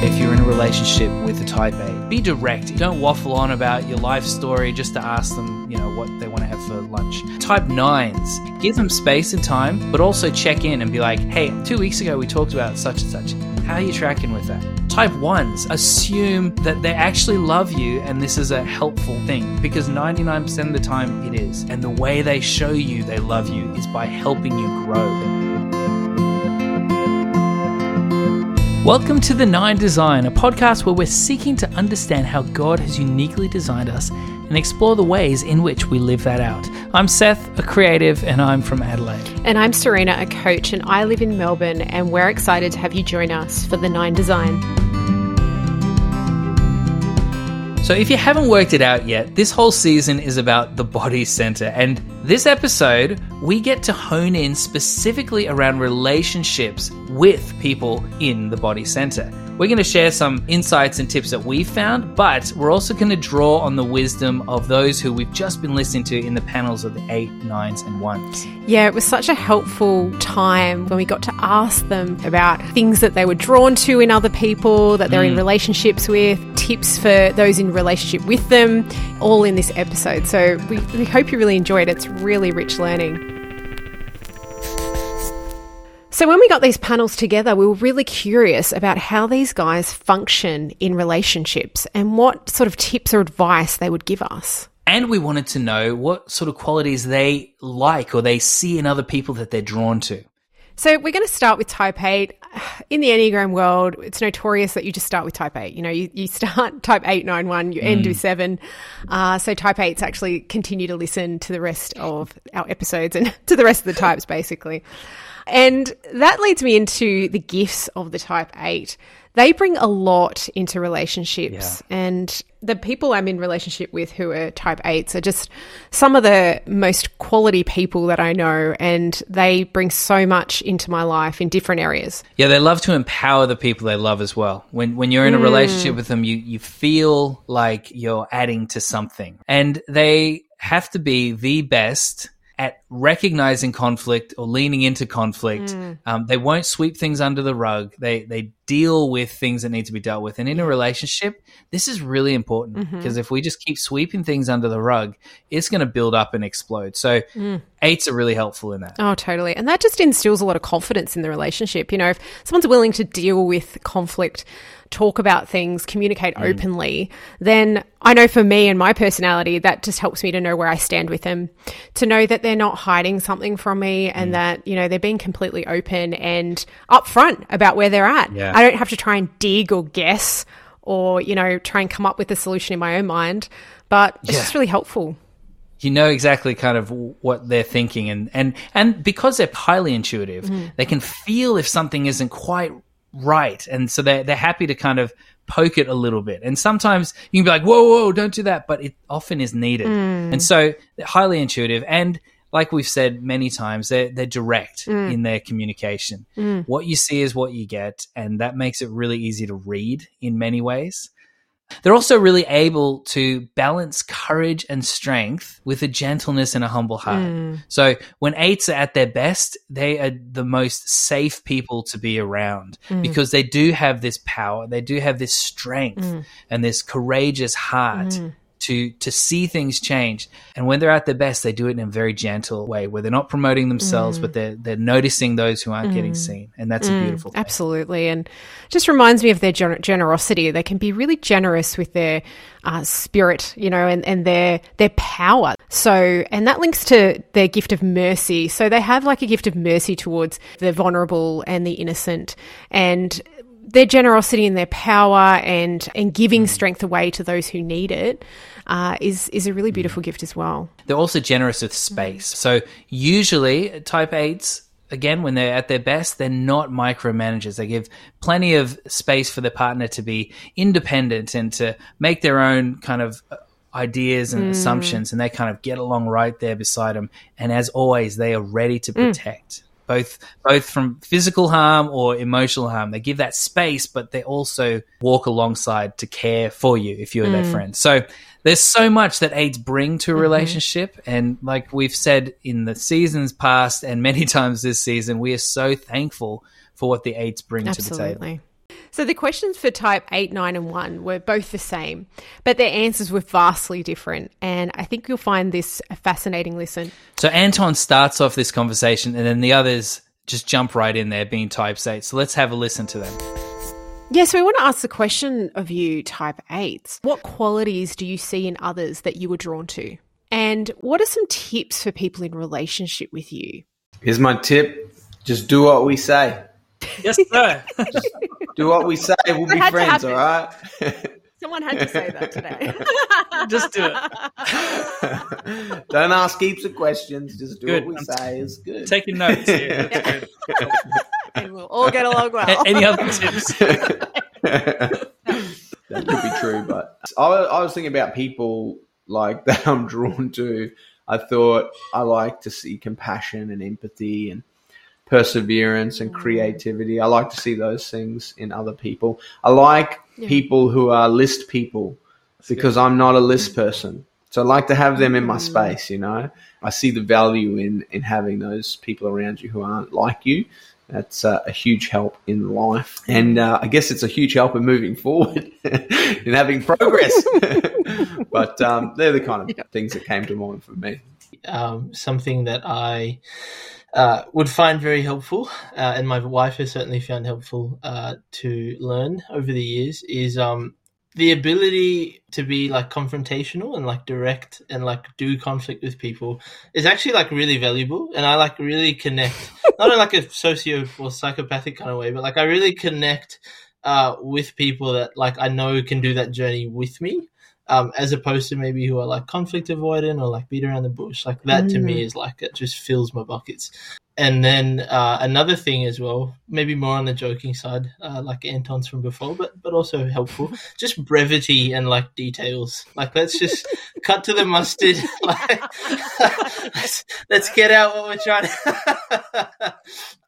if you're in a relationship with a type 8. Be direct. Don't waffle on about your life story just to ask them, you know, what they want to have for lunch. Type 9s, give them space and time, but also check in and be like, hey, two weeks ago we talked about such and such. How are you tracking with that? Type 1s, assume that they actually love you and this is a helpful thing because 99% of the time it is. And the way they show you they love you is by helping you grow. Welcome to The Nine Design, a podcast where we're seeking to understand how God has uniquely designed us and explore the ways in which we live that out. I'm Seth, a creative, and I'm from Adelaide. And I'm Sarina, a coach, and I live in Melbourne, and we're excited to have you join us for The Nine Design. So, if you haven't worked it out yet, this whole season is about the body center. And this episode, we get to hone in specifically around relationships with people in the body center. We're going to share some insights and tips that we've found, but we're also going to draw on the wisdom of those who we've just been listening to in the panels of the eight, nines, and ones. Yeah, it was such a helpful time when we got to ask them about things that they were drawn to in other people, that they're mm. in relationships with, tips for those in relationship with them, all in this episode. So we, we hope you really enjoyed it. It's really rich learning. So, when we got these panels together, we were really curious about how these guys function in relationships and what sort of tips or advice they would give us. And we wanted to know what sort of qualities they like or they see in other people that they're drawn to. So, we're going to start with type 8. In the Enneagram world, it's notorious that you just start with type 8. You know, you, you start type 891, you end mm. with 7. Uh, so, type 8s actually continue to listen to the rest of our episodes and to the rest of the types, basically. And that leads me into the gifts of the type 8. They bring a lot into relationships. Yeah. And the people I'm in relationship with who are type 8s are just some of the most quality people that I know. And they bring so much into my life in different areas. Yeah, they love to empower the people they love as well. When, when you're in a mm. relationship with them, you, you feel like you're adding to something. And they have to be the best at recognizing conflict or leaning into conflict. Mm. Um, they won't sweep things under the rug. They they deal with things that need to be dealt with. And in a relationship, this is really important mm-hmm. because if we just keep sweeping things under the rug, it's going to build up and explode. So mm. eights are really helpful in that. Oh, totally. And that just instills a lot of confidence in the relationship. You know, if someone's willing to deal with conflict talk about things, communicate mm. openly, then I know for me and my personality, that just helps me to know where I stand with them, to know that they're not hiding something from me and mm. that, you know, they're being completely open and upfront about where they're at. Yeah. I don't have to try and dig or guess or, you know, try and come up with a solution in my own mind, but it's yeah. just really helpful you know exactly kind of what they're thinking and and and because they're highly intuitive mm. they can feel if something isn't quite right. And so they're, they're happy to kind of poke it a little bit. And sometimes you can be like, whoa, whoa, don't do that. But it often is needed. Mm. And so highly intuitive. And like we've said many times, they're, they're direct mm. in their communication. Mm. What you see is what you get. And that makes it really easy to read in many ways. They're also really able to balance courage and strength with a gentleness and a humble heart. Mm. So when eights are at their best, they are the most safe people to be around mm. because they do have this power, they do have this strength mm. and this courageous heart mm to to see things change. And when they're at their best, they do it in a very gentle way, where they're not promoting themselves, mm. but they're they're noticing those who aren't mm. getting seen, and that's mm. a beautiful. Thing. Absolutely, and just reminds me of their gener- generosity. They can be really generous with their uh, spirit, you know, and and their their power. So, and that links to their gift of mercy. So they have like a gift of mercy towards the vulnerable and the innocent, and their generosity and their power and and giving mm. strength away to those who need it uh, is is a really beautiful gift as well. They're also generous with space. So usually, type eights again when they're at their best they're not micromanagers they give plenty of space for their partner to be independent and to make their own kind of uh, ideas and mm. assumptions and they kind of get along right there beside them and as always they are ready to mm. protect mm both both from physical harm or emotional harm. They give that space, but they also walk alongside to care for you if you're mm. their friend. So there's so much that eights bring to a mm-hmm. relationship, mm-hmm. and like we've said in the seasons past and many times this season, we are so thankful for what the eights bring Absolutely. to the table. So the questions for type 8, 9, and 1 were both the same, but their answers were vastly different. And I think you'll find this a fascinating listen. So Anton starts off this conversation, and then the others just jump right in there, being type 8. So let's have a listen to them. Yeah, so we want to ask the question of you, type 8s. What qualities do you see in others that you were drawn to? And what are some tips for people in relationship with you? Here's my tip just do what we say. Yes, sir. do what we say. We'll be friends, all right? Someone had to say that today. just do it. Don't ask heaps of questions. Just do good. what we I'm say is good. Taking notes here. Yeah. and we'll all get along well. Any other tips? that could be true, but I, I was thinking about people like that I'm drawn to. I thought I like to see compassion and empathy and perseverance and mm. creativity. I like to see those things in other people. I like yeah. people who are list people because I'm not a list person. So I like to have them in my mm. space, you know. I see the value in in having those people around you who aren't like you that's uh, a huge help in life. And uh, I guess it's a huge help in moving forward in having progress. but um, they're the kind of yeah. things that came to mind for me. Um, something that I uh, would find very helpful, uh, and my wife has certainly found helpful uh, to learn over the years, is um, the ability to be like confrontational and like direct and like do conflict with people is actually like really valuable and i like really connect not in like a socio or psychopathic kind of way but like i really connect uh, with people that like i know can do that journey with me um, as opposed to maybe who are like conflict avoidant or like beat around the bush like that mm. to me mm. is like it just fills my buckets and then uh, another thing as well, maybe more on the joking side, uh, like Anton's from before, but but also helpful. Just brevity and like details. Like let's just cut to the mustard. like let's let's get out what we're trying. To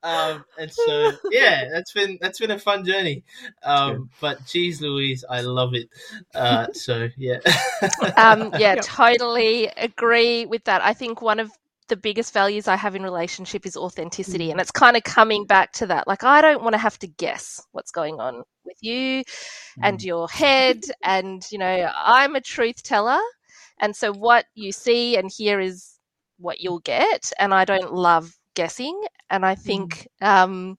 um, and so yeah, that's been that's been a fun journey. Um, but geez, Louise, I love it. Uh, so yeah. um, yeah, totally agree with that. I think one of the biggest values I have in relationship is authenticity. Mm. And it's kind of coming back to that. Like, I don't want to have to guess what's going on with you mm. and your head. And, you know, I'm a truth teller. And so what you see and hear is what you'll get. And I don't love guessing. And I think, mm. um,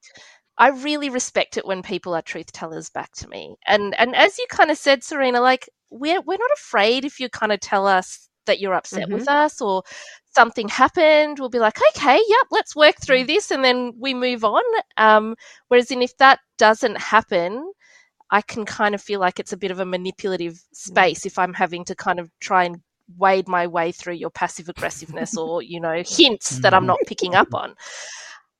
I really respect it when people are truth tellers back to me. And and as you kind of said, Sarina, like we're we're not afraid if you kind of tell us that you're upset mm-hmm. with us or something happened, we'll be like, okay, yep, let's work through mm. this, and then we move on. Um, whereas, in if that doesn't happen, I can kind of feel like it's a bit of a manipulative mm. space if I'm having to kind of try and wade my way through your passive aggressiveness or you know hints that I'm not picking up on.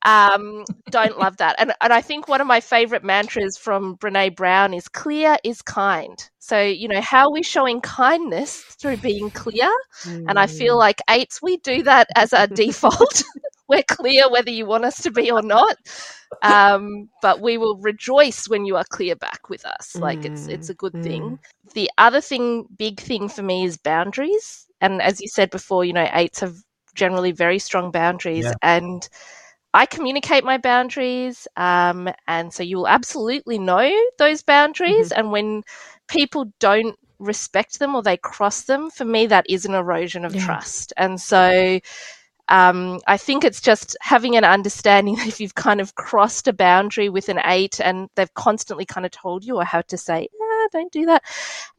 Um, don't love that. And, and I think one of my favorite mantras from Brene Brown is clear is kind. So, you know, how are we showing kindness through being clear? Mm. And I feel mm. like eights, we do that as our default. We're clear whether you want us to be or not. Um, but we will rejoice when you are clear back with us. Like mm. it's it's a good mm. thing. The other thing, big thing for me is boundaries. And as you said before, you know, eights have generally very strong boundaries yeah. and I communicate my boundaries, um, and so you will absolutely know those boundaries. Mm-hmm. And when people don't respect them or they cross them, for me, that is an erosion of yeah. trust. And so um, I think it's just having an understanding that if you've kind of crossed a boundary with an eight and they've constantly kind of told you or how to say, don't do that.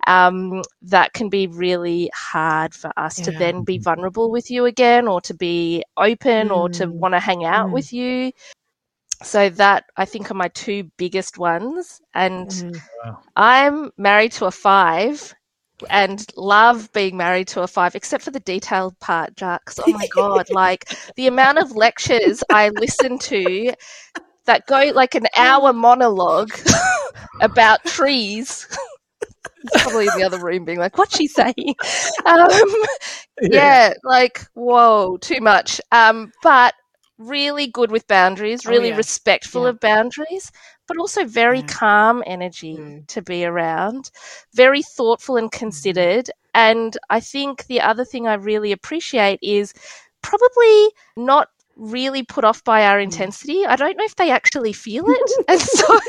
Um, that can be really hard for us yeah. to then be vulnerable with you again or to be open mm. or to mm. want to hang out mm. with you. So that I think are my two biggest ones. And mm. wow. I'm married to a five and love being married to a five, except for the detailed part, Jacques. Oh my God, like the amount of lectures I listen to that go like an hour monologue about trees. probably in the other room being like, what's she saying? Um, yeah. yeah. like, whoa, too much. Um, but really good with boundaries, oh, really oh, yeah. respectful yeah. of boundaries, but also very yeah. calm energy mm. to be around, very thoughtful and mm-hmm. considered. And I think the other thing I really appreciate is probably not really put off by our intensity. I don't know if they actually feel it. and so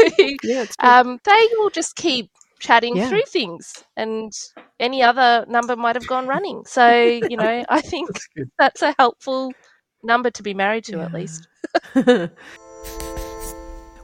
Yeah, um, they will just keep chatting Yeah. through things and any other number might have gone running. So, you know, I think that's a helpful number to be married to at least.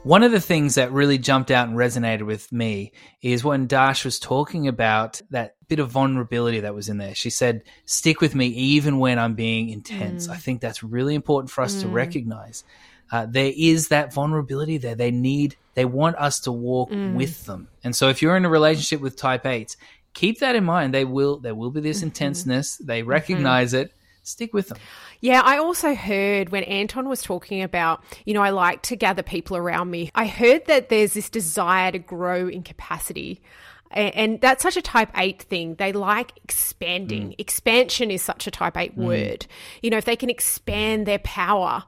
One of the things that really jumped out and resonated with me is when Dash was talking about that bit of vulnerability that was in there. She said, Stick with me even when I'm being intense. Mm. I think that's really important for us to mm. recognize. Uh, there is that vulnerability there. They need, they want us to walk mm. with them. And so if you're in a relationship with type 8s, keep that in mind. They will, there will be this mm-hmm. intenseness. They mm-hmm. recognize it. Stick with them. Yeah, I also heard when Anton was talking about, you know, I like to gather people around me. I heard that there's this desire to grow in capacity. And that's such a type 8 thing. They like expanding. Mm. Expansion is such a type 8 mm. word. You know, if they can expand their power,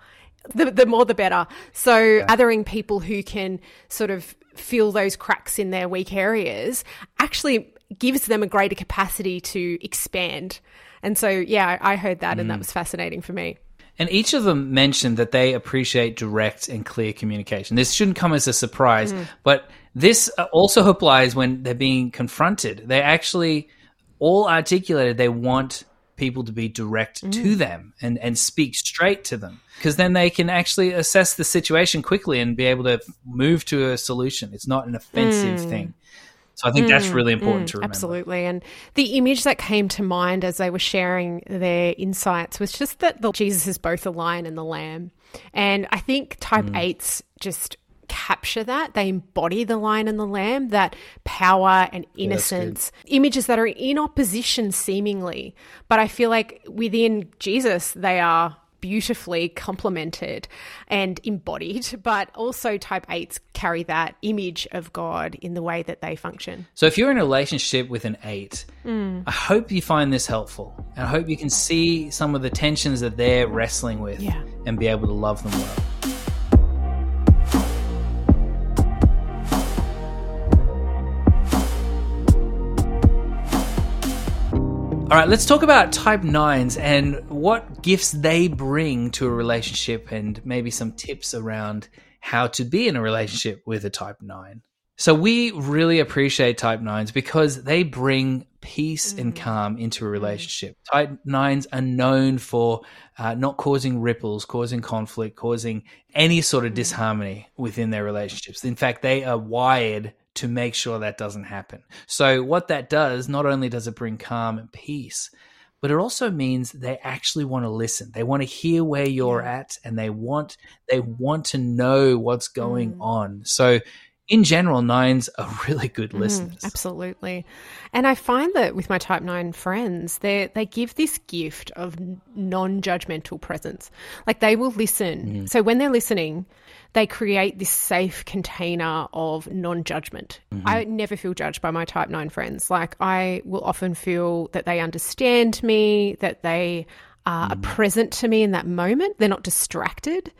the, the more the better. So, othering people who can sort of fill those cracks in their weak areas actually gives them a greater capacity to expand. And so, yeah, I heard that, and that mm. was fascinating for me. And each of them mentioned that they appreciate direct and clear communication. This shouldn't come as a surprise, mm. but this uh, also applies when they're being confronted. They actually all articulated they want people to be direct to mm. them and, and speak straight to them because then they can actually assess the situation quickly and be able to move to a solution. It's not an offensive thing. So I think that's really important to remember. Absolutely. And the image that came to mind as they were sharing their insights was just that the, Jesus is both the lion and the lamb. And I think type Mm. eights just capture that. They embody the lion and the lamb, that power and innocence, images that are in opposition seemingly. But I feel like within Jesus, they are beautifully complemented and embodied, but also type 8s carry that image of God in the way that they function. So if you're in a relationship with an eight, mm. I hope you find this helpful. And I hope you can see some of the tensions that they're wrestling with Yeah. and be able to love them well. All right, let's talk about type nines and what gifts they bring to a relationship and maybe some tips around how to be in a relationship with a type nine. So we really appreciate type nines because they bring peace and mm. calm into a mm. relationship. Type nines are known for uh, not causing ripples, causing conflict, causing any sort of mm. disharmony within their relationships. In fact, they are wired to make sure that doesn't happen. So what that does, not only does it bring calm and peace, but it also means they actually want to listen. They want to hear where you're at and they want they want to know what's going mm. on. So in general, nines are really good mm, listeners. Absolutely. And I find that with my type 9 friends, they they give this gift of non-judgmental presence. Like they will listen. Mm. So when they're listening, they create this safe container of non-judgment. Mm-hmm. I never feel judged by my type 9 friends. Like I will often feel that they understand me, that they are mm-hmm. present to me in that moment. They're not distracted,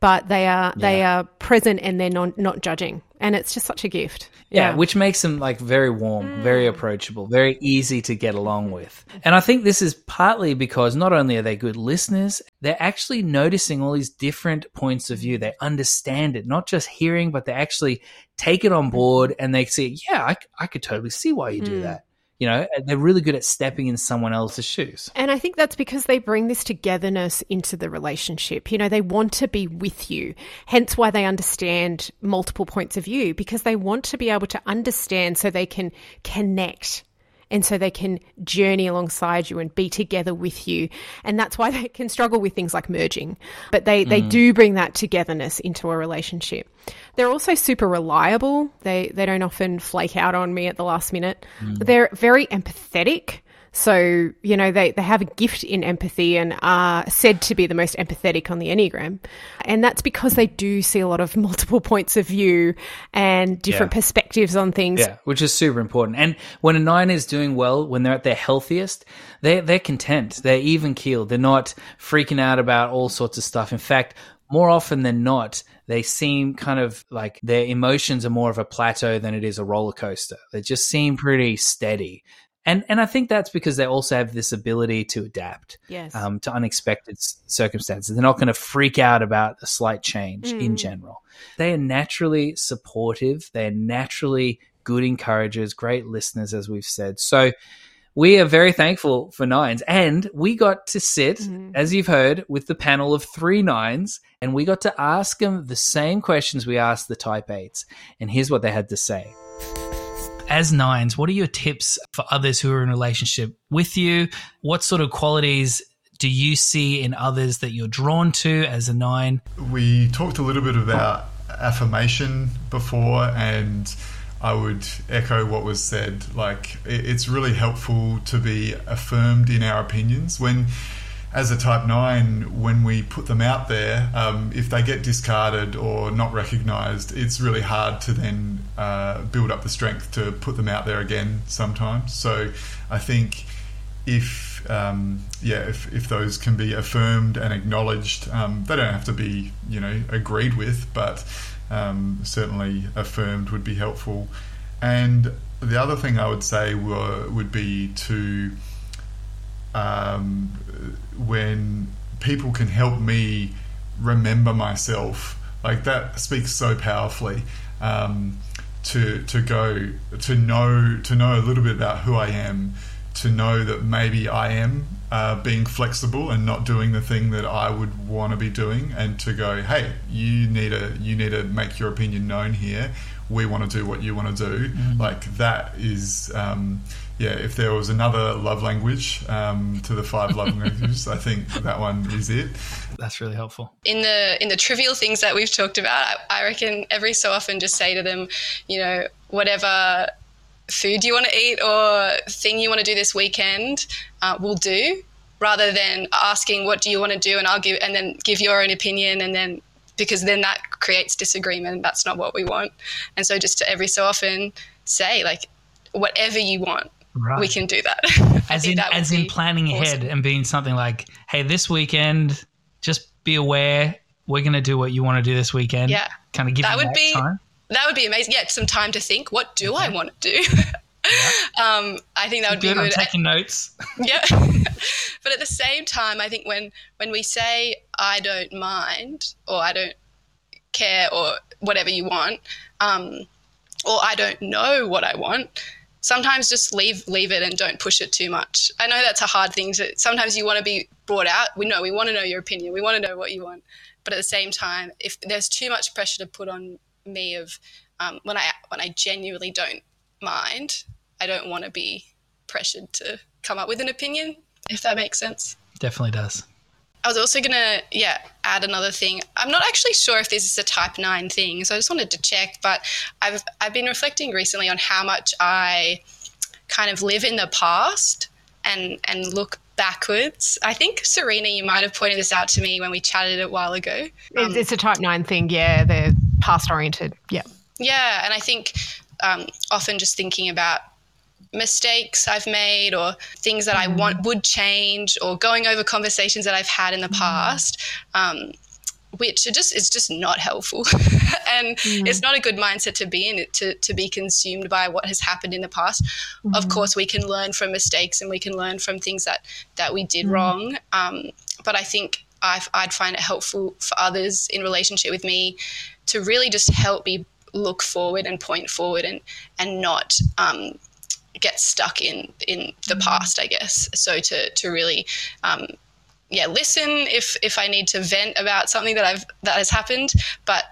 but they are they are present and they're non, not judging. And it's just such a gift. Yeah, which makes them like very warm, very mm. approachable, very easy to get along with. And I think this is partly because not only are they good listeners, they're actually noticing all these different points of view. They understand it, not just hearing, but they actually take it on board and they see, yeah, I, I could totally see why you do mm. that. You know, they're really good at stepping in someone else's shoes. And I think that's because they bring this togetherness into the relationship. You know, they want to be with you, hence why they understand multiple points of view because they want to be able to understand so they can connect and so they can journey alongside you and be together with you. And that's why they can struggle with things like merging. But they, they mm. do bring that togetherness into a relationship. They're also super reliable. They they don't often flake out on me at the last minute. Mm. They're very empathetic. So, you know, they, they have a gift in empathy and are said to be the most empathetic on the Enneagram. And that's because they do see a lot of multiple points of view and different Yeah. perspectives on things. Yeah, which is super important. And when a nine is doing well, when they're at their healthiest, they're they're content. They're even keeled. They're not freaking out about all sorts of stuff. In fact, more often than not, they seem kind of like their emotions are more of a plateau than it is a roller coaster. They just seem pretty steady. And and I think that's because they also have this ability to adapt Yes. um, to unexpected circumstances. They're not going to freak out about a slight change in Mm. general. They are naturally supportive. They're naturally good encouragers, great listeners, as we've said. So we are very thankful for nines, and we got to sit, Mhm. as you've heard, with the panel of three nines, and we got to ask them the same questions we asked the type eights. And here's what they had to say. As nines, what are your tips for others who are in relationship with you? What sort of qualities do you see in others that you're drawn to as a nine? We talked a little bit about affirmation before, and I would echo what was said. Like, it's really helpful to be affirmed in our opinions. When, as a type 9, when we put them out there, um, if they get discarded or not recognized, it's really hard to then uh, build up the strength to put them out there again sometimes. So I think if um, yeah, if, if those can be affirmed and acknowledged, um, they don't have to be you know agreed with, but um, certainly affirmed would be helpful. And the other thing I would say were, would be to um, when people can help me remember myself, like that speaks so powerfully. Um, to to go to know to know a little bit about who I am, to know that maybe I am uh, being flexible and not doing the thing that I would want to be doing, and to go, hey, you need to you need to make your opinion known here. We want to do what you want to do. Like that is. Um, yeah, if there was another love language um, to the five love languages, I think that one is it. That's really helpful. in the in the trivial things that we've talked about, I, I reckon every so often just say to them, you know, whatever food you want to eat or thing you want to do this weekend, uh, we'll do, rather than asking what do you want to do and I'll give and then give your own opinion and then because then that creates disagreement. That's not what we want. And so just to every so often say like, whatever you want, Right. we can do that. As in that as in planning ahead and being something like, hey, this weekend, just be aware we're going to do what you want to do this weekend. Yeah. kind of give That would be time. that would be amazing. Yeah, some time to think. What do I want to do? um, I think that would Good. be I'm good. taking notes. yeah, but at the same time, I think when when we say I don't mind or I don't care or whatever you want, um, or I don't know what I want. Sometimes just leave leave it and don't push it too much. I know that's a hard thing to. Sometimes you want to be brought out. We know we want to know your opinion. We want to know what you want. But at the same time, if there's too much pressure to put on me of um, when I when I genuinely don't mind, I don't want to be pressured to come up with an opinion. If that makes sense. Definitely does. I was also gonna, yeah, add another thing. I'm not actually sure if this is a type nine thing, so I just wanted to check. But I've I've been reflecting recently on how much I kind of live in the past and and look backwards. I think Sarina, you might have pointed this out to me when we chatted a while ago. It's- it's a type nine thing. Yeah, they're past oriented. Yeah. Yeah, and I think um, often just thinking about mistakes I've made or things that I want would change or going over conversations that I've had in the past, um, which are just is just not helpful, and it's not a good mindset to be in. It to to be consumed by what has happened in the past. Of course, we can learn from mistakes and we can learn from things that that we did wrong. Um, but I think i I'd find it helpful for others in relationship with me to really just help me look forward and point forward and and not um, get stuck in in the past i guess. So to to really um, yeah listen if if i need to vent about something that i've that has happened. But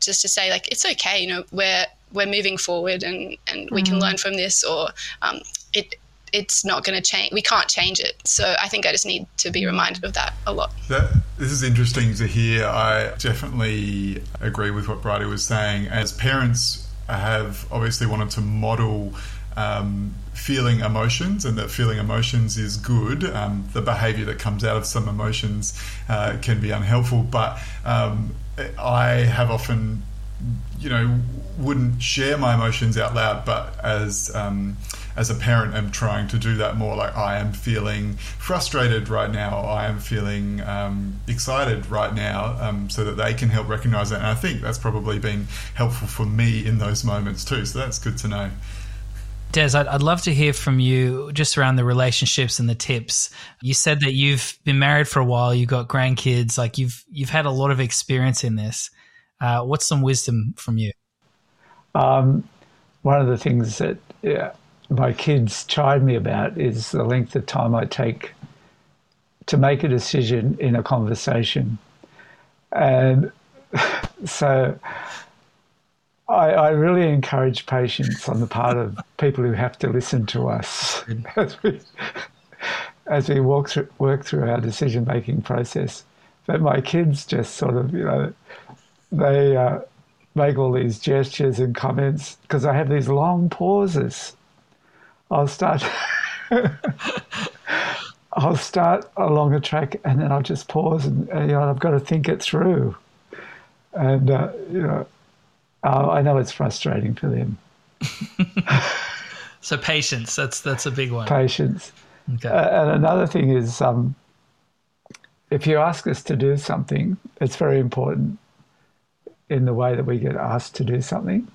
just to say like it's okay you know we're we're moving forward and and we can learn from this or um, it it's not going to change we can't change it. So i think i just need to be reminded of that a lot. That, this is interesting to hear. I definitely agree with what Bridie was saying. As parents have obviously wanted to model um, feeling emotions and that feeling emotions is good. Um, the behavior that comes out of some emotions uh, can be unhelpful, but um, I have often you know wouldn't share my emotions out loud but as um, as a parent i am trying to do that more like i am feeling frustrated right now i am feeling um, excited right now um, so that they can help recognize that and i think that's probably been helpful for me in those moments too so that's good to know Des, I'd, I'd love to hear from you just around the relationships and the tips. You said that you've been married for a while, you've got grandkids, like you've you've had a lot of experience in this. Uh, what's some wisdom from you? Um, one of the things that yeah, my kids chide me about is the length of time I take to make a decision in a conversation. And so I, I, really encourage patience on the part of people who have to listen to us as we, as we walk through, work through our decision making process. But my kids just sort of, you know, they uh, make all these gestures and comments because I have these long pauses. I'll start. I'll start along a track and then I'll just pause and, and you know I've got to think it through, and uh, you know uh, I know it's frustrating for them. so patience that's that's a big one. Patience. Okay. Uh, and another thing is, um, if you ask us to do something, it's very important in the way that we get asked to do something.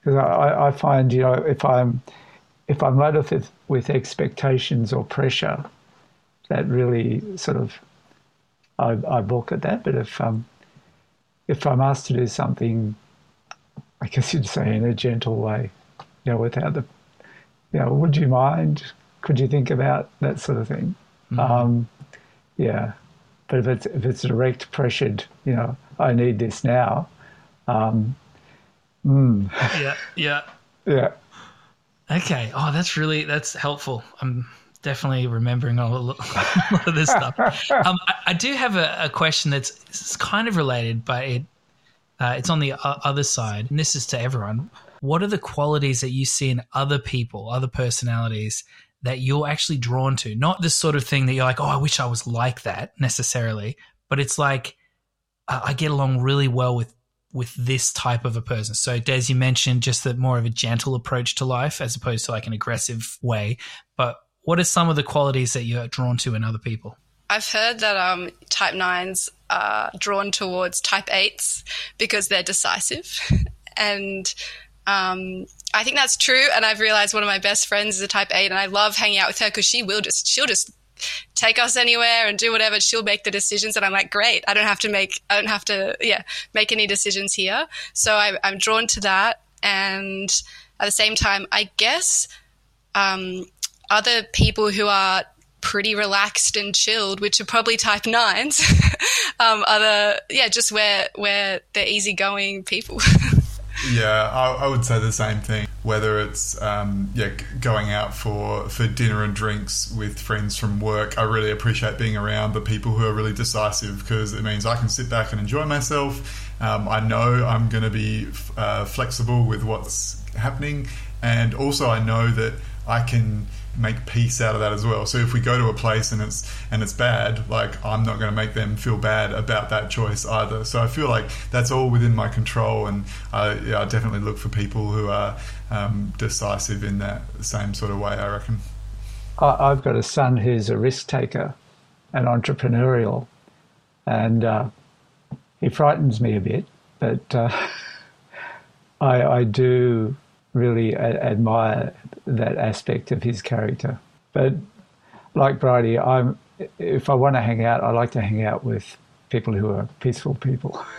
Because I, I find, you know, if I'm if I'm loaded with, with expectations or pressure, that really sort of I, I balk at that. But if um, if I'm asked to do something, I guess you'd say in a gentle way, you know, without the, you know, would you mind? Could you think about that sort of thing? Mm-hmm. Um, yeah, but if it's if it's direct pressured, you know, I need this now. Um, mm. Yeah, yeah, yeah. Okay. Oh, that's really that's helpful. I'm definitely remembering all, lot of this stuff. Um, I, I, do have a, a, question that's kind of related, but it uh, it's on the other side, and this is to everyone. What are the qualities that you see in other people, other personalities that you're actually drawn to? Not this sort of thing that you're like, oh, I wish I was like that necessarily, but it's like I get along really well with with this type of a person. So, Des, you mentioned just that more of a gentle approach to life as opposed to like an aggressive way. But what are some of the qualities that you're drawn to in other people? I've heard that um, type nines are drawn towards type eights because they're decisive. and um, I think that's true. And I've realized one of my best friends is a type eight, and I love hanging out with her because she will just, she'll just take us anywhere and do whatever. She'll make the decisions, and I'm like, great. I don't have to make, I don't have to, yeah, make any decisions here. So I, am drawn to that, and at the same time, I guess um, other people who are pretty relaxed and chilled, which are probably type nines, um, yeah, just where where they're easygoing people. yeah, I, I, would say the same thing. Whether it's um, yeah going out for for dinner and drinks with friends from work, I really appreciate being around the people who are really decisive because it means I can sit back and enjoy myself. Um, I know I'm going to be uh, flexible with what's happening, and also I know that I can make peace out of that as well. So if we go to a place and it's and it's bad, like I'm not going to make them feel bad about that choice either. So I feel like that's all within my control, and I, yeah, I definitely look for people who are um, decisive in that same sort of way. I reckon. I've got a son who's a risk taker and entrepreneurial, and uh, he frightens me a bit, but uh, I, I do really admire that aspect of his character. But like Bridie, I'm if I want to hang out, I like to hang out with people who are peaceful people.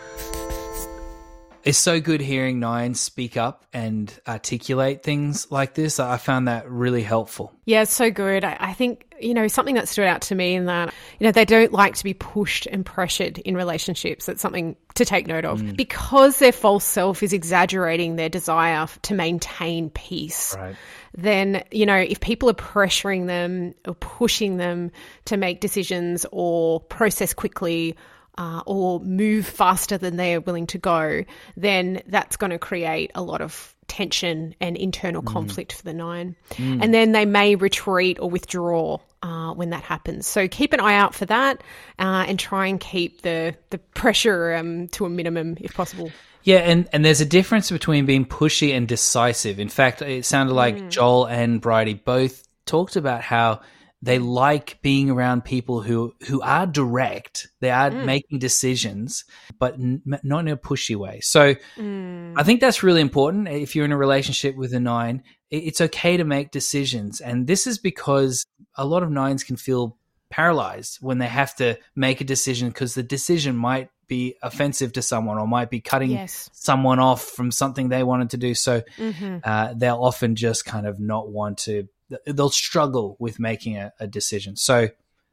It's so good hearing Nine speak up and articulate things like this. I found that really helpful. Yeah, it's so good. I, I, think, you know, something that stood out to me in that, you know, they don't like to be pushed and pressured in relationships. That's something to take note of. Mm. Because their false self is exaggerating their desire to maintain peace. Right. Then, you know, if people are pressuring them or pushing them to make decisions or process quickly uh, or move faster than they're willing to go, then that's going to create a lot of tension and internal mm. conflict for the nine. Mm. And then they may retreat or withdraw uh, when that happens. So keep an eye out for that uh, and try and keep the, the pressure um, to a minimum if possible. Yeah, and, and there's a difference between being pushy and decisive. In fact, it sounded like mm. Joel and Bridie both talked about how they like being around people who who are direct. They are mm. making decisions, but n- not in a pushy way. So mm. I think that's really important. If you're in a relationship with a nine, it's okay to make decisions, and this is because a lot of nines can feel paralyzed when they have to make a decision because the decision might be offensive to someone or might be cutting yes. someone off from something they wanted to do. So mm-hmm. uh, they'll often just kind of not want to they'll struggle with making a, a decision. So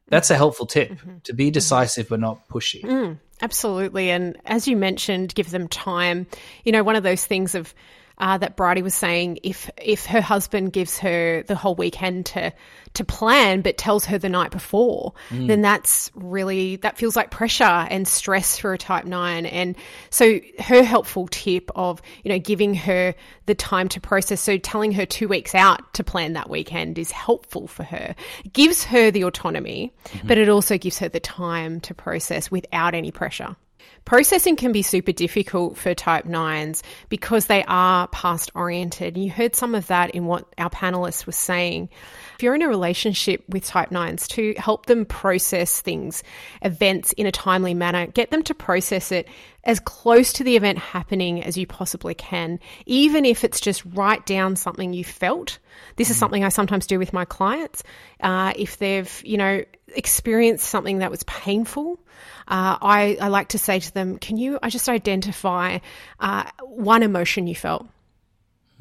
that's a helpful tip mm-hmm. to be decisive but not pushy. Mm, absolutely. And as you mentioned, give them time. You know, one of those things of uh, that Bridie was saying if if her husband gives her the whole weekend to to plan but tells her the night before, mm. then that's really that feels like pressure and stress for a type 9 and so her helpful tip of you know giving her the time to process so telling her 2 weeks out to plan that weekend is helpful for her. It gives her the autonomy, mm-hmm. but it also gives her the time to process without any pressure. Processing can be super difficult for type 9s because they are past oriented. You heard some of that in what our panelists were saying. If you're in a relationship with type 9s, to help them process things, events in a timely manner, get them to process it as close to the event happening as you possibly can, even if it's just write down something you felt. This is mm. something I sometimes do with my clients. Uh, if they've, you know, experienced something that was painful, uh, I, I, like to say to them, can you I just identify uh, one emotion you felt?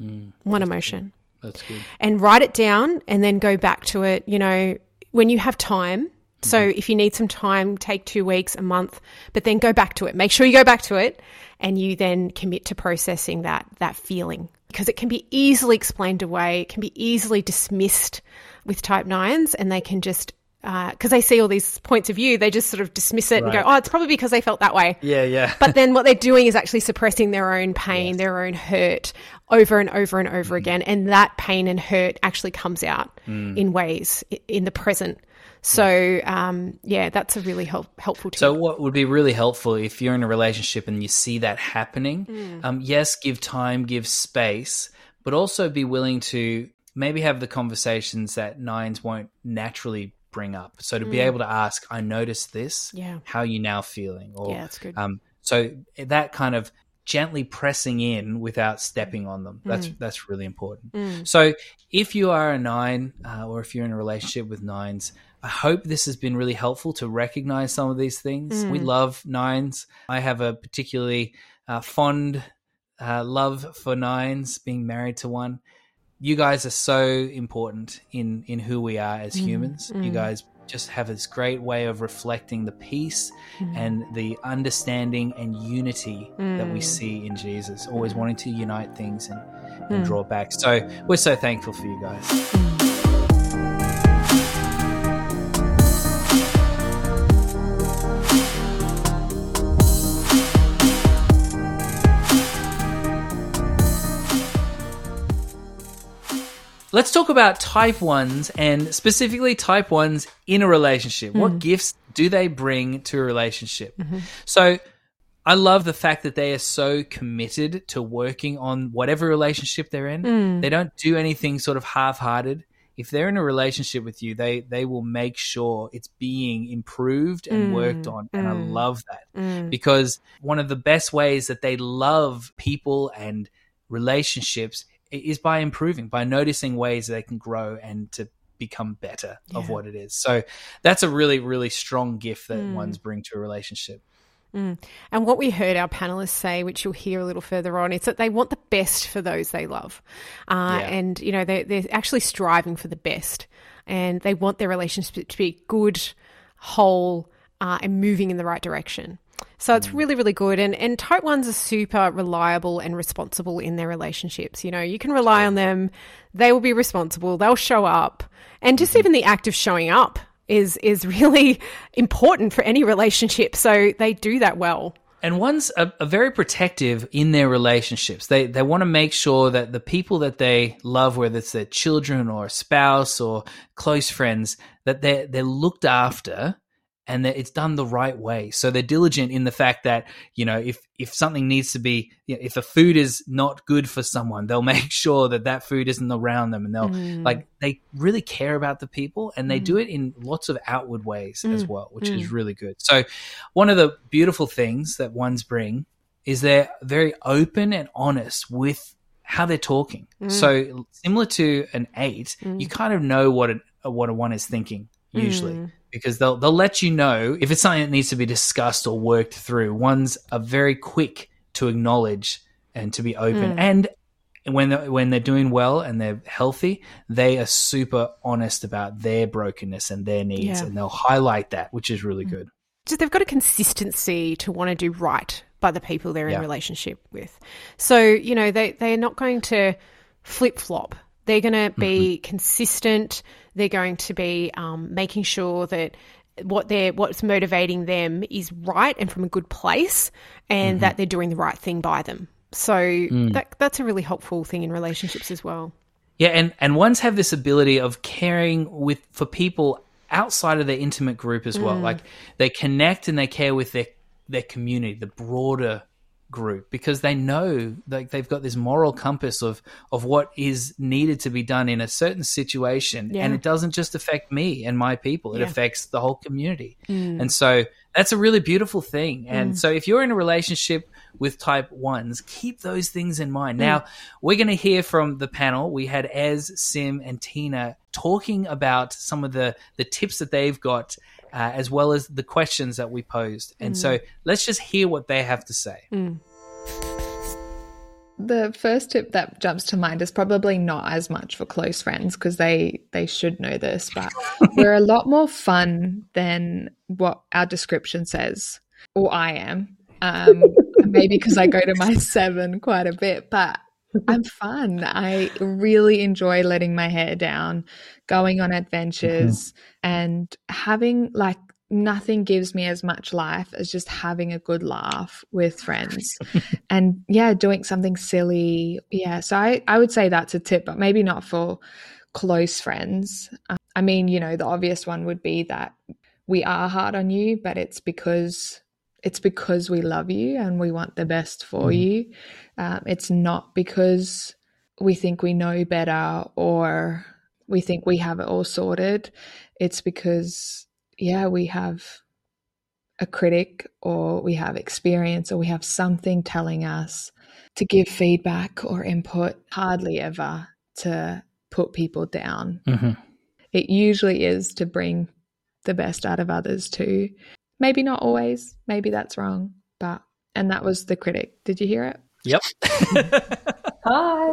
Mm, one emotion. That's good. And write it down and then go back to it, you know, when you have time. So mm-hmm. if you need some time, take two weeks, a month, but then go back to it. Make sure you go back to it and you then commit to processing that that feeling because it can be easily explained away, it can be easily dismissed with type nines and they can just because uh, they see all these points of view, they just sort of dismiss it right. and go, "Oh, it's probably because they felt that way." Yeah, yeah. but then what they're doing is actually suppressing their own pain, yes. their own hurt, over and over and over mm. again, and that pain and hurt actually comes out mm. in ways in the present. So, um, yeah, that's a really help, helpful tip. So, what would be really helpful if you're in a relationship and you see that happening? Mm. Um, yes, give time, give space, but also be willing to maybe have the conversations that nines won't naturally bring up. So to mm. be able to ask, I noticed this. Yeah. How are you now feeling? Or, yeah, that's good. Um, so that kind of gently pressing in without stepping on them. That's mm. that's really important. Mm. So if you are a nine, uh, or if you're in a relationship with nines, I hope this has been really helpful to recognize some of these things. Mm. We love nines. I have a particularly uh, fond uh, love for nines, being married to one you guys are so important in in who we are as mm, humans. Mm. You guys just have this great way of reflecting the peace mm. and the understanding and unity mm. that we mm. see in Jesus, always wanting to unite things and, and mm. draw back. So we're so thankful for you guys. Let's talk about type ones and specifically type ones in a relationship. Mm. What gifts do they bring to a relationship? Mm-hmm. So, I love the fact that they are so committed to working on whatever relationship they're in. Mm. They don't do anything sort of half-hearted. If they're in a relationship with you, they they will make sure it's being improved and mm. worked on. And I mm. love that mm. because one of the best ways that they love people and relationships is by improving, by noticing ways they can grow and to become better yeah. of what it is. So that's a really, really strong gift that mm. ones bring to a relationship. Mm. And what we heard our panelists say, which you'll hear a little further on, is that they want the best for those they love. Uh, yeah. And, you know, they're, they're actually striving for the best. And they want their relationship to be good, whole, uh, and moving in the right direction. So it's mm. really, really good. And, and type ones are super reliable and responsible in their relationships. You know, you can rely on them. They will be responsible. They'll show up. And just mm-hmm. even the act of showing up is, is really important for any relationship. So they do that well. And ones are, are, very protective in their relationships. They they want to make sure that the people that they love, whether it's their children or a spouse or close friends, that they're they're looked after and that it's done the right way. So they're diligent in the fact that you know if if something needs to be you know, if a food is not good for someone, they'll make sure that that food isn't around them, and they'll Mm. like they really care about the people, and they do it in lots of outward ways as Mm. well, which is Mm. really good. So one of the beautiful things that ones bring is they're very open and honest with how they're talking. Mm. So similar to an eight, Mm. you kind of know what an, what a one is thinking usually Mm. because they'll they'll let you know if it's something that needs to be discussed or worked through. Ones are very quick to acknowledge and to be open, Mm. and when they're, when they're doing well and they're healthy, they are super honest about their brokenness and their needs, Yeah. and they'll highlight that, which is really good. So they've got a consistency to want to do right by the people they're Yeah. in relationship with. So, you know, they, they are not going to flip flop. They're going to be consistent. They're going to be um, making sure that what they're what's motivating them is right and from a good place, and mm-hmm. that they're doing the right thing by them. So mm. that that's a really helpful thing in relationships as well. Yeah, and and ones have this ability of caring with for people outside of their intimate group as well. Mm. Like they connect and they care with their their community, the broader group, because they know like they've got this moral compass of of what is needed to be done in a certain situation, Yeah. and it doesn't just affect me and my people; it Yeah. affects the whole community. Mm. And so that's a really beautiful thing. And mm. so if you're in a relationship with type ones, keep those things in mind. Mm. Now, we're going to hear from the panel. We had Ez, Sim, and Tina talking about some of the, the tips that they've got, uh, as well as the questions that we posed. And so let's just hear what they have to say. The first tip that jumps to mind is probably not as much for close friends because they they should know this, but we're a lot more fun than what our description says, or I am. Um, maybe because I go to my seven quite a bit, but I'm fun. I really enjoy letting my hair down, going on adventures, and having like nothing gives me as much life as just having a good laugh with friends and yeah doing something silly. Yeah so i i would say that's a tip but maybe not for close friends. Um, i mean you know the obvious one would be that we are hard on you but it's because it's because we love you and we want the best for you. Um, it's not because we think we know better or we think we have it all sorted. It's because yeah we have a critic or we have experience or we have something telling us to give feedback or input hardly ever to put people down. Mhm. it usually is to bring the best out of others too maybe not always maybe that's wrong but and that was the critic did you hear it Yep. Hi.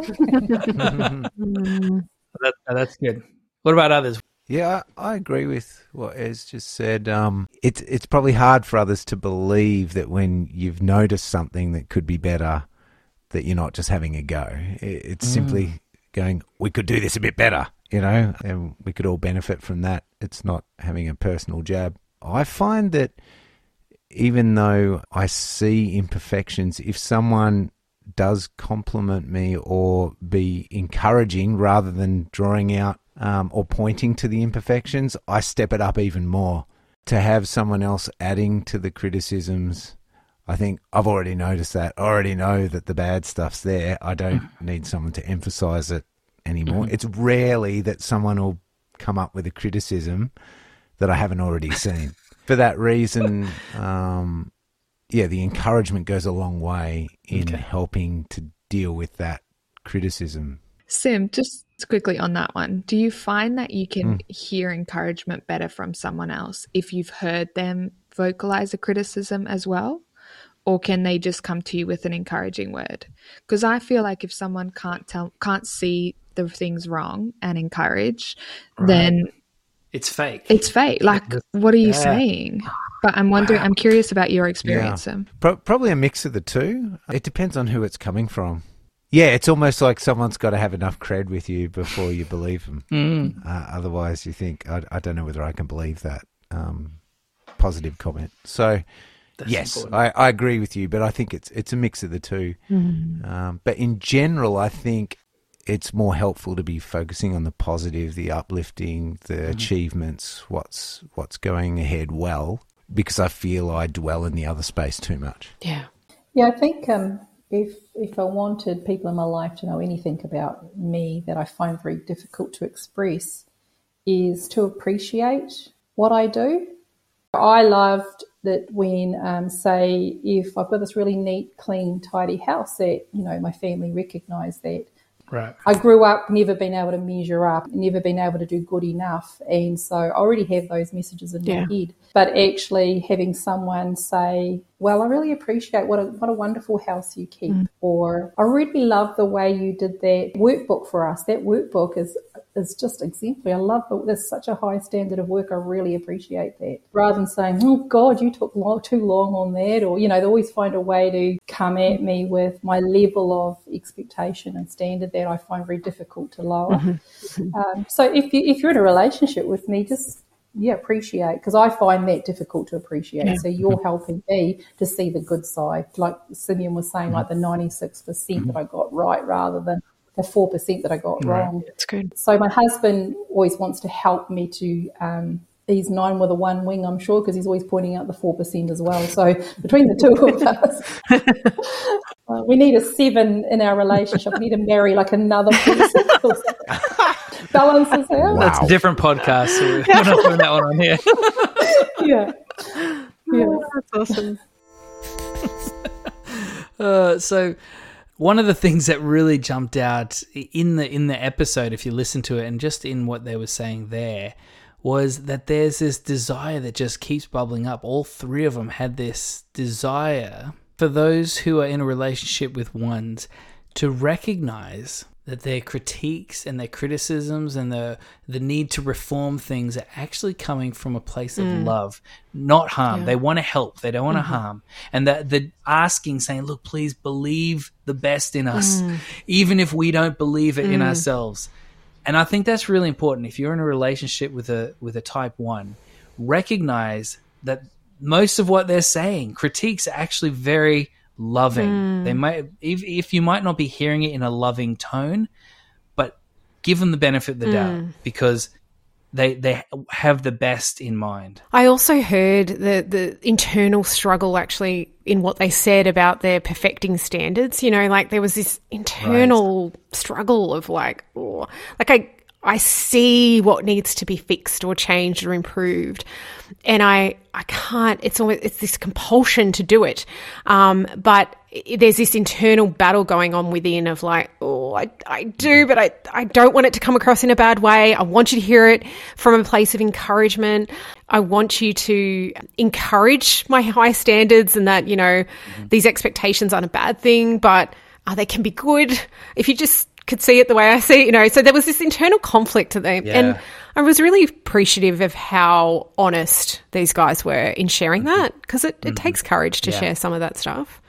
that, that's good. What about others? Yeah, I I agree with what Ez just said. Um, it's it's probably hard for others to believe that when you've noticed something that could be better, that you're not just having a go. It, it's simply going, we could do this a bit better, you know, and we could all benefit from that. It's not having a personal jab. I find that even though I see imperfections, if someone does compliment me or be encouraging rather than drawing out um, or pointing to the imperfections, I step it up even more. To have someone else adding to the criticisms, I think I've already noticed that. I already know that the bad stuff's there. I don't need someone to emphasize it anymore. It's rarely that someone will come up with a criticism that I haven't already seen. For that reason, um, yeah, the encouragement goes a long way in Okay. helping to deal with that criticism. sim just quickly on that one do you find that you can hear encouragement better from someone else if you've heard them vocalize a criticism as well or can they just come to you with an encouraging word because i feel like if someone can't tell can't see the things wrong and encourage then It's fake. it's fake like what are you Yeah. saying but i'm wondering i'm curious about your experience sim Pro- probably a mix of the two. It depends on who it's coming from. Yeah, it's almost like someone's got to have enough cred with you before you believe them. Mm. Uh, otherwise, you think, I, I don't know whether I can believe that um, positive comment. So, That's yes. I, I agree with you, but I think it's it's a mix of the two. Um, but in general, I think it's more helpful to be focusing on the positive, the uplifting, the mm-hmm. achievements, what's what's going ahead well, because I feel I dwell in the other space too much. Yeah. Yeah, I think um, if if I wanted people in my life to know anything about me that I find very difficult to express, is to appreciate what I do. I loved that when, um, say, if I've got this really neat, clean, tidy house, that you know my family recognise that Right. I grew up never being able to measure up, never being able to do good enough. And so I already have those messages in yeah. my head. But actually having someone say, well, I really appreciate what a, what a wonderful house you keep. Mm. Or I really love the way you did that workbook for us. That workbook is is just exemplary. I love it. There's such a high standard of work. I really appreciate that. Rather than saying, oh God, you took long, too long on that. Or, you know, they always find a way to come at me with my level of expectation and standard that I find very difficult to lower. Mm-hmm. Um, so if, you, if you're in a relationship with me, just yeah, appreciate because I find that difficult to appreciate. Yeah. So you're helping me to see the good side, like Simeon was saying, like the 96% that I got right rather than the 4% that I got right. wrong. That's good. So my husband always wants to help me to, um, he's nine with a one wing, I'm sure, because he's always pointing out the 4% as well. So between the two of us, uh, we need a seven in our relationship. We need to marry like another person. Balances out. Wow. That's a different podcast. So we're not putting that one on here. yeah. Yeah. Oh, that's awesome. Uh, so one of the things that really jumped out in the in the episode if you listen to it and just in what they were saying there was that there's this desire that just keeps bubbling up all three of them had this desire for those who are in a relationship with ones to recognize that their critiques and their criticisms and the the need to reform things are actually coming from a place of mm. love, not harm. Yeah. They want to help. They don't want to mm-hmm. harm. And that the asking, saying, "Look, please believe the best in us, mm. even if we don't believe it mm. in ourselves." And I think that's really important. If you're in a relationship with a with a type one, recognize that most of what they're saying, critiques, are actually very loving. Mm. They might, if, if you might not be hearing it in a loving tone, but give them the benefit of the mm. doubt because they they have the best in mind. I also heard the the internal struggle actually in what they said about their perfecting standards. You know, like there was this internal right. struggle of like, oh, like I I see what needs to be fixed or changed or improved, and I I can't. It's always it's this compulsion to do it, um, but there's this internal battle going on within of like, oh, I, I do, but I, I don't want it to come across in a bad way. I want you to hear it from a place of encouragement. I want you to encourage my high standards and that, you know, mm-hmm. these expectations aren't a bad thing, but uh, they can be good if you just could see it the way I see it, you know. So there was this internal conflict to them. Yeah. And I was really appreciative of how honest these guys were in sharing mm-hmm. that because it, it mm-hmm. takes courage to yeah. share some of that stuff.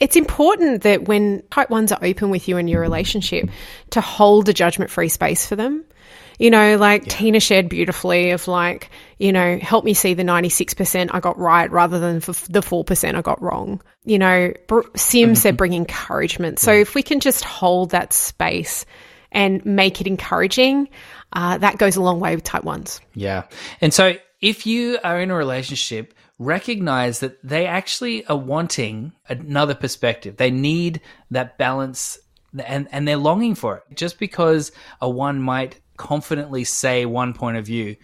It's important that when type ones are open with you in your relationship to hold a judgment free space for them. You know, like yeah. Tina shared beautifully of like, you know, help me see the 96% I got right rather than the 4% I got wrong. You know, Sim mm-hmm. said bring encouragement. So if we can just hold that space and make it encouraging, uh, that goes a long way with type ones. Yeah. And so if you are in a relationship recognize that they actually are wanting another perspective. They need that balance and, and they're longing for it. Just because a one might confidently say one point of view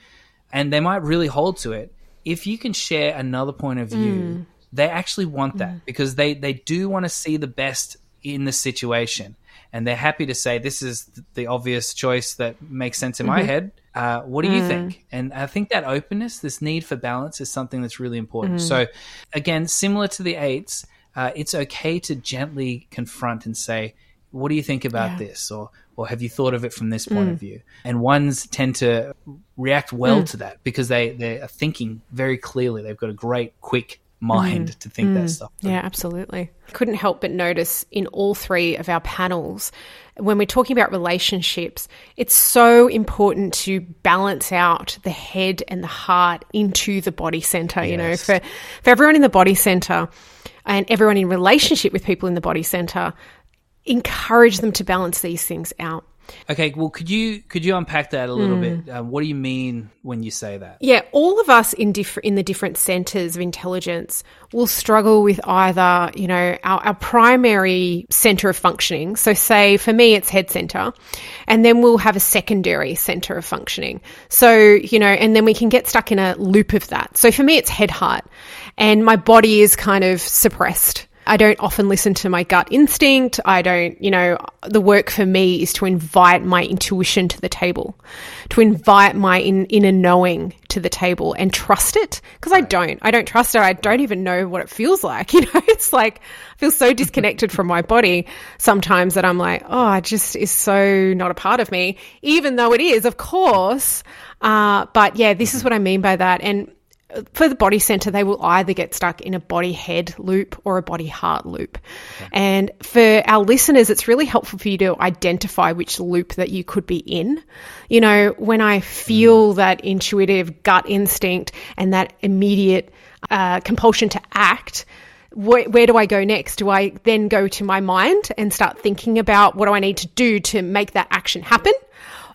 and they might really hold to it, if you can share another point of view, mm. they actually want that mm. because they, they do want to see the best in the situation. And they're happy to say, this is the obvious choice that makes sense in mm-hmm. my head. Uh, what do you mm. think? And I think that openness, this need for balance, is something that's really important. Mm. So, again, similar to the eights, uh, it's okay to gently confront and say, "What do you think about yeah. this?" or "Or have you thought of it from this point mm. of view?" And ones tend to react well mm. to that because they they are thinking very clearly. They've got a great, quick mind mm. to think that stuff. Yeah, absolutely. Couldn't help but notice in all three of our panels when we're talking about relationships, it's so important to balance out the head and the heart into the body center. Yes. You know, for, for everyone in the body center and everyone in relationship with people in the body center, encourage them to balance these things out. Okay, well, could you could you unpack that a little mm. bit? Um, what do you mean when you say that? Yeah, all of us in different in the different centers of intelligence will struggle with either, you know, our, our primary center of functioning. So, say for me, it's head center, and then we'll have a secondary center of functioning. So, you know, and then we can get stuck in a loop of that. So, for me, it's head heart, and my body is kind of suppressed I don't often listen to my gut instinct. I don't, you know, the work for me is to invite my intuition to the table, to invite my in, inner knowing to the table and trust it. Because I don't. I don't trust it. I don't even know what it feels like. You know, it's like I feel so disconnected from my body sometimes that I'm like, oh, it just is so not a part of me, even though it is, of course. Uh, but yeah, this is what I mean by that. And for the body center, they will either get stuck in a body head loop or a body heart loop. Okay. And for our listeners, it's really helpful for you to identify which loop that you could be in. You know, when I feel mm. that intuitive gut instinct and that immediate uh, compulsion to act, where, where, do I go next? Do I then go to my mind and start thinking about what do I need to do to make that action happen?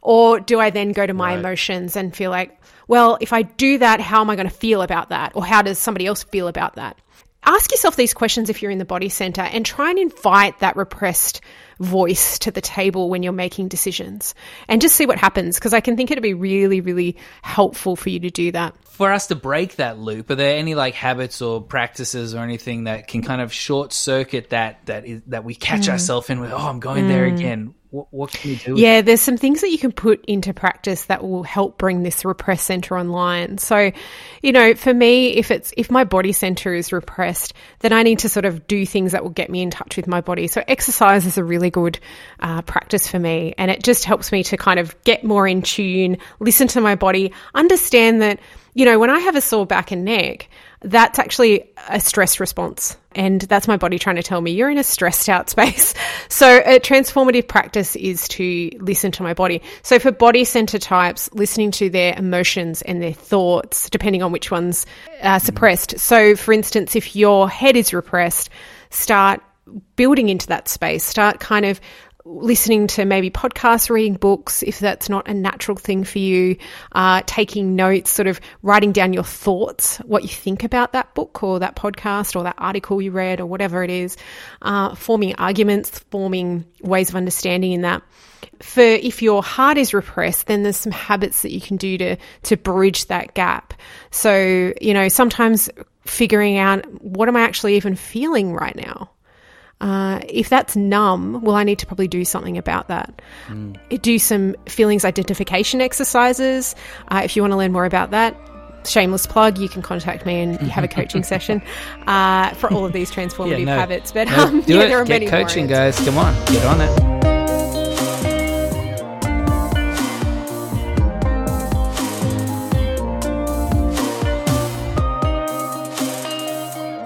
Or do I then go to my right. emotions and feel like, well, if I do that, how am I going to feel about that? Or how does somebody else feel about that? Ask yourself these questions if you're in the body center and try and invite that repressed voice to the table when you're making decisions and just see what happens because I can think it'd be really, really helpful for you to do that. For us to break that loop, are there any like habits or practices or anything that can kind of short circuit that that is that we catch mm. ourselves in with, oh, I'm going mm. there again? What, what can you do? Yeah, there's some things that you can put into practice that will help bring this repressed center online. So, you know, for me, if it's if my body center is repressed, then I need to sort of do things that will get me in touch with my body. So, exercise is a really good uh, practice for me, and it just helps me to kind of get more in tune, listen to my body, understand that you know, when I have a sore back and neck, that's actually a stress response. And that's my body trying to tell me you're in a stressed out space. So a transformative practice is to listen to my body. So for body center types, listening to their emotions and their thoughts, depending on which ones are suppressed. So for instance, if your head is repressed, start building into that space. Start kind of listening to maybe podcasts, reading books, if that's not a natural thing for you, uh, taking notes, sort of writing down your thoughts, what you think about that book or that podcast or that article you read or whatever it is, uh, forming arguments, forming ways of understanding in that. For if your heart is repressed, then there's some habits that you can do to to bridge that gap. So, you know, sometimes figuring out what am I actually even feeling right now? Uh, if that's numb, well, I need to probably do something about that. Mm. Do some feelings identification exercises. Uh, if you want to learn more about that, shameless plug, you can contact me and have a coaching session uh, for all of these transformative yeah, no, habits. But no, um, yeah, there are Get many coaching, guys. Come on, get on it.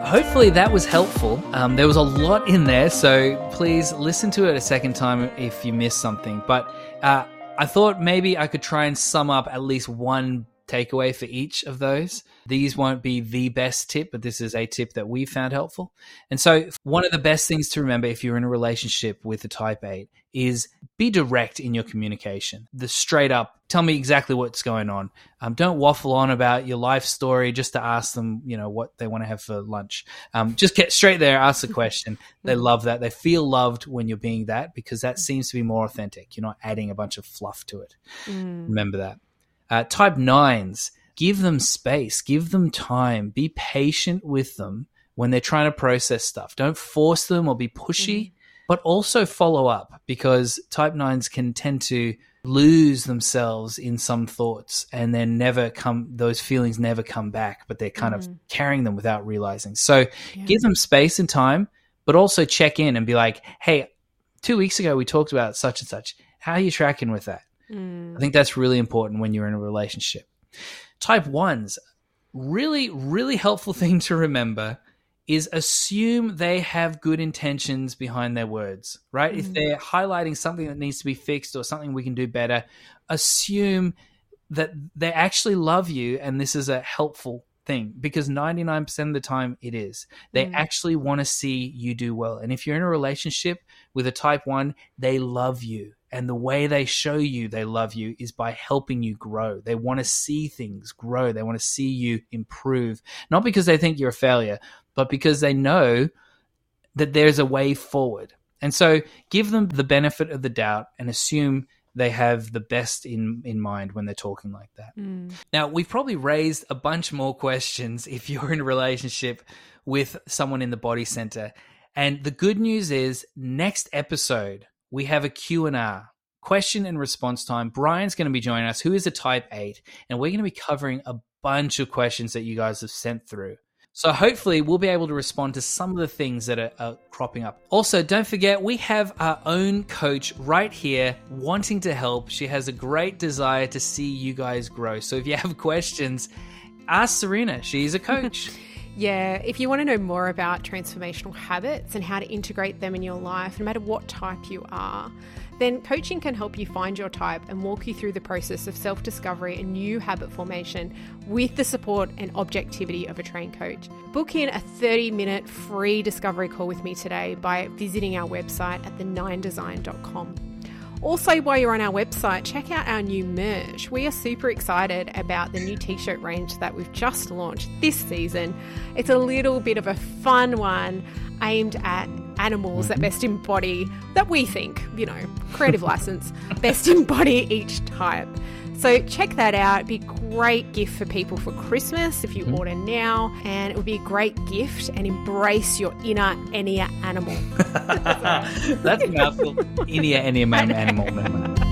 Hopefully that was helpful. Um, there was a lot in there, so please listen to it a second time if you missed something. But uh, I thought maybe I could try and sum up at least one takeaway for each of those. These won't be the best tip, but this is a tip that we found helpful. And so, one of the best things to remember if you're in a relationship with a type 8 is be direct in your communication. The straight up, tell me exactly what's going on. Um, don't waffle on about your life story just to ask them, you know, what they want to have for lunch. Um, just get straight there, ask the question. They love that. They feel loved when you're being that because that seems to be more authentic. You're not adding a bunch of fluff to it. Mm. Remember that. Uh, type nines, give them space, give them time, be patient with them when they're trying to process stuff. Don't force them or be pushy, mm-hmm. but also follow up because type nines can tend to lose themselves in some thoughts and then never come those feelings never come back but they're kind mm-hmm. of carrying them without realizing so yeah. give them space and time but also check in and be like hey two weeks ago we talked about such and such how are you tracking with that Mm. I think that's really important when you're in a relationship. Type ones, really, really helpful thing to remember is assume they have good intentions behind their words, right? Mm. If they're highlighting something that needs to be fixed or something we can do better, assume that they actually love you and this is a helpful thing because 99% of the time it is. They mm. actually want to see you do well. And if you're in a relationship with a type 1, they love you. And the way they show you they love you is by helping you grow. They want to see things grow. They want to see you improve, not because they think you're a failure, but because they know that there's a way forward. And so give them the benefit of the doubt and assume they have the best in in mind when they're talking like that. Mm. Now, we've probably raised a bunch more questions if you're in a relationship with someone in the body center. And the good news is next episode we have a Q&A, question and response time. Brian's going to be joining us who is a type 8 and we're going to be covering a bunch of questions that you guys have sent through. So hopefully we'll be able to respond to some of the things that are, are, cropping up. Also, don't forget we have our own coach right here wanting to help. She has a great desire to see you guys grow. So if you have questions, ask Sarina. She's a coach. Yeah, if you want to know more about transformational habits and how to integrate them in your life, no matter what type you are, then coaching can help you find your type and walk you through the process of self discovery and new habit formation with the support and objectivity of a trained coach. Book in a 30 minute free discovery call with me today by visiting our website at the9design.com. Also, while you're on our website, check out our new merch. We are super excited about the new t shirt range that we've just launched this season. It's a little bit of a fun one aimed at animals that mm-hmm. best embody, that we think, you know, creative license, best embody each type. So check that out. It'd be a great gift for people for Christmas if you mm. order now, and it would be a great gift and embrace your inner Ennea animal. That's a mouthful. Inner Ennea animal.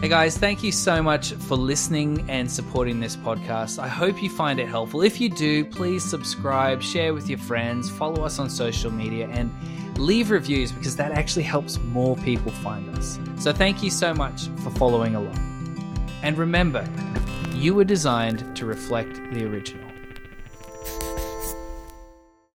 Hey guys, thank you so much for listening and supporting this podcast. I hope you find it helpful. If you do, please subscribe, share with your friends, follow us on social media, and leave reviews because that actually helps more people find us. So thank you so much for following along. And remember, you were designed to reflect the original.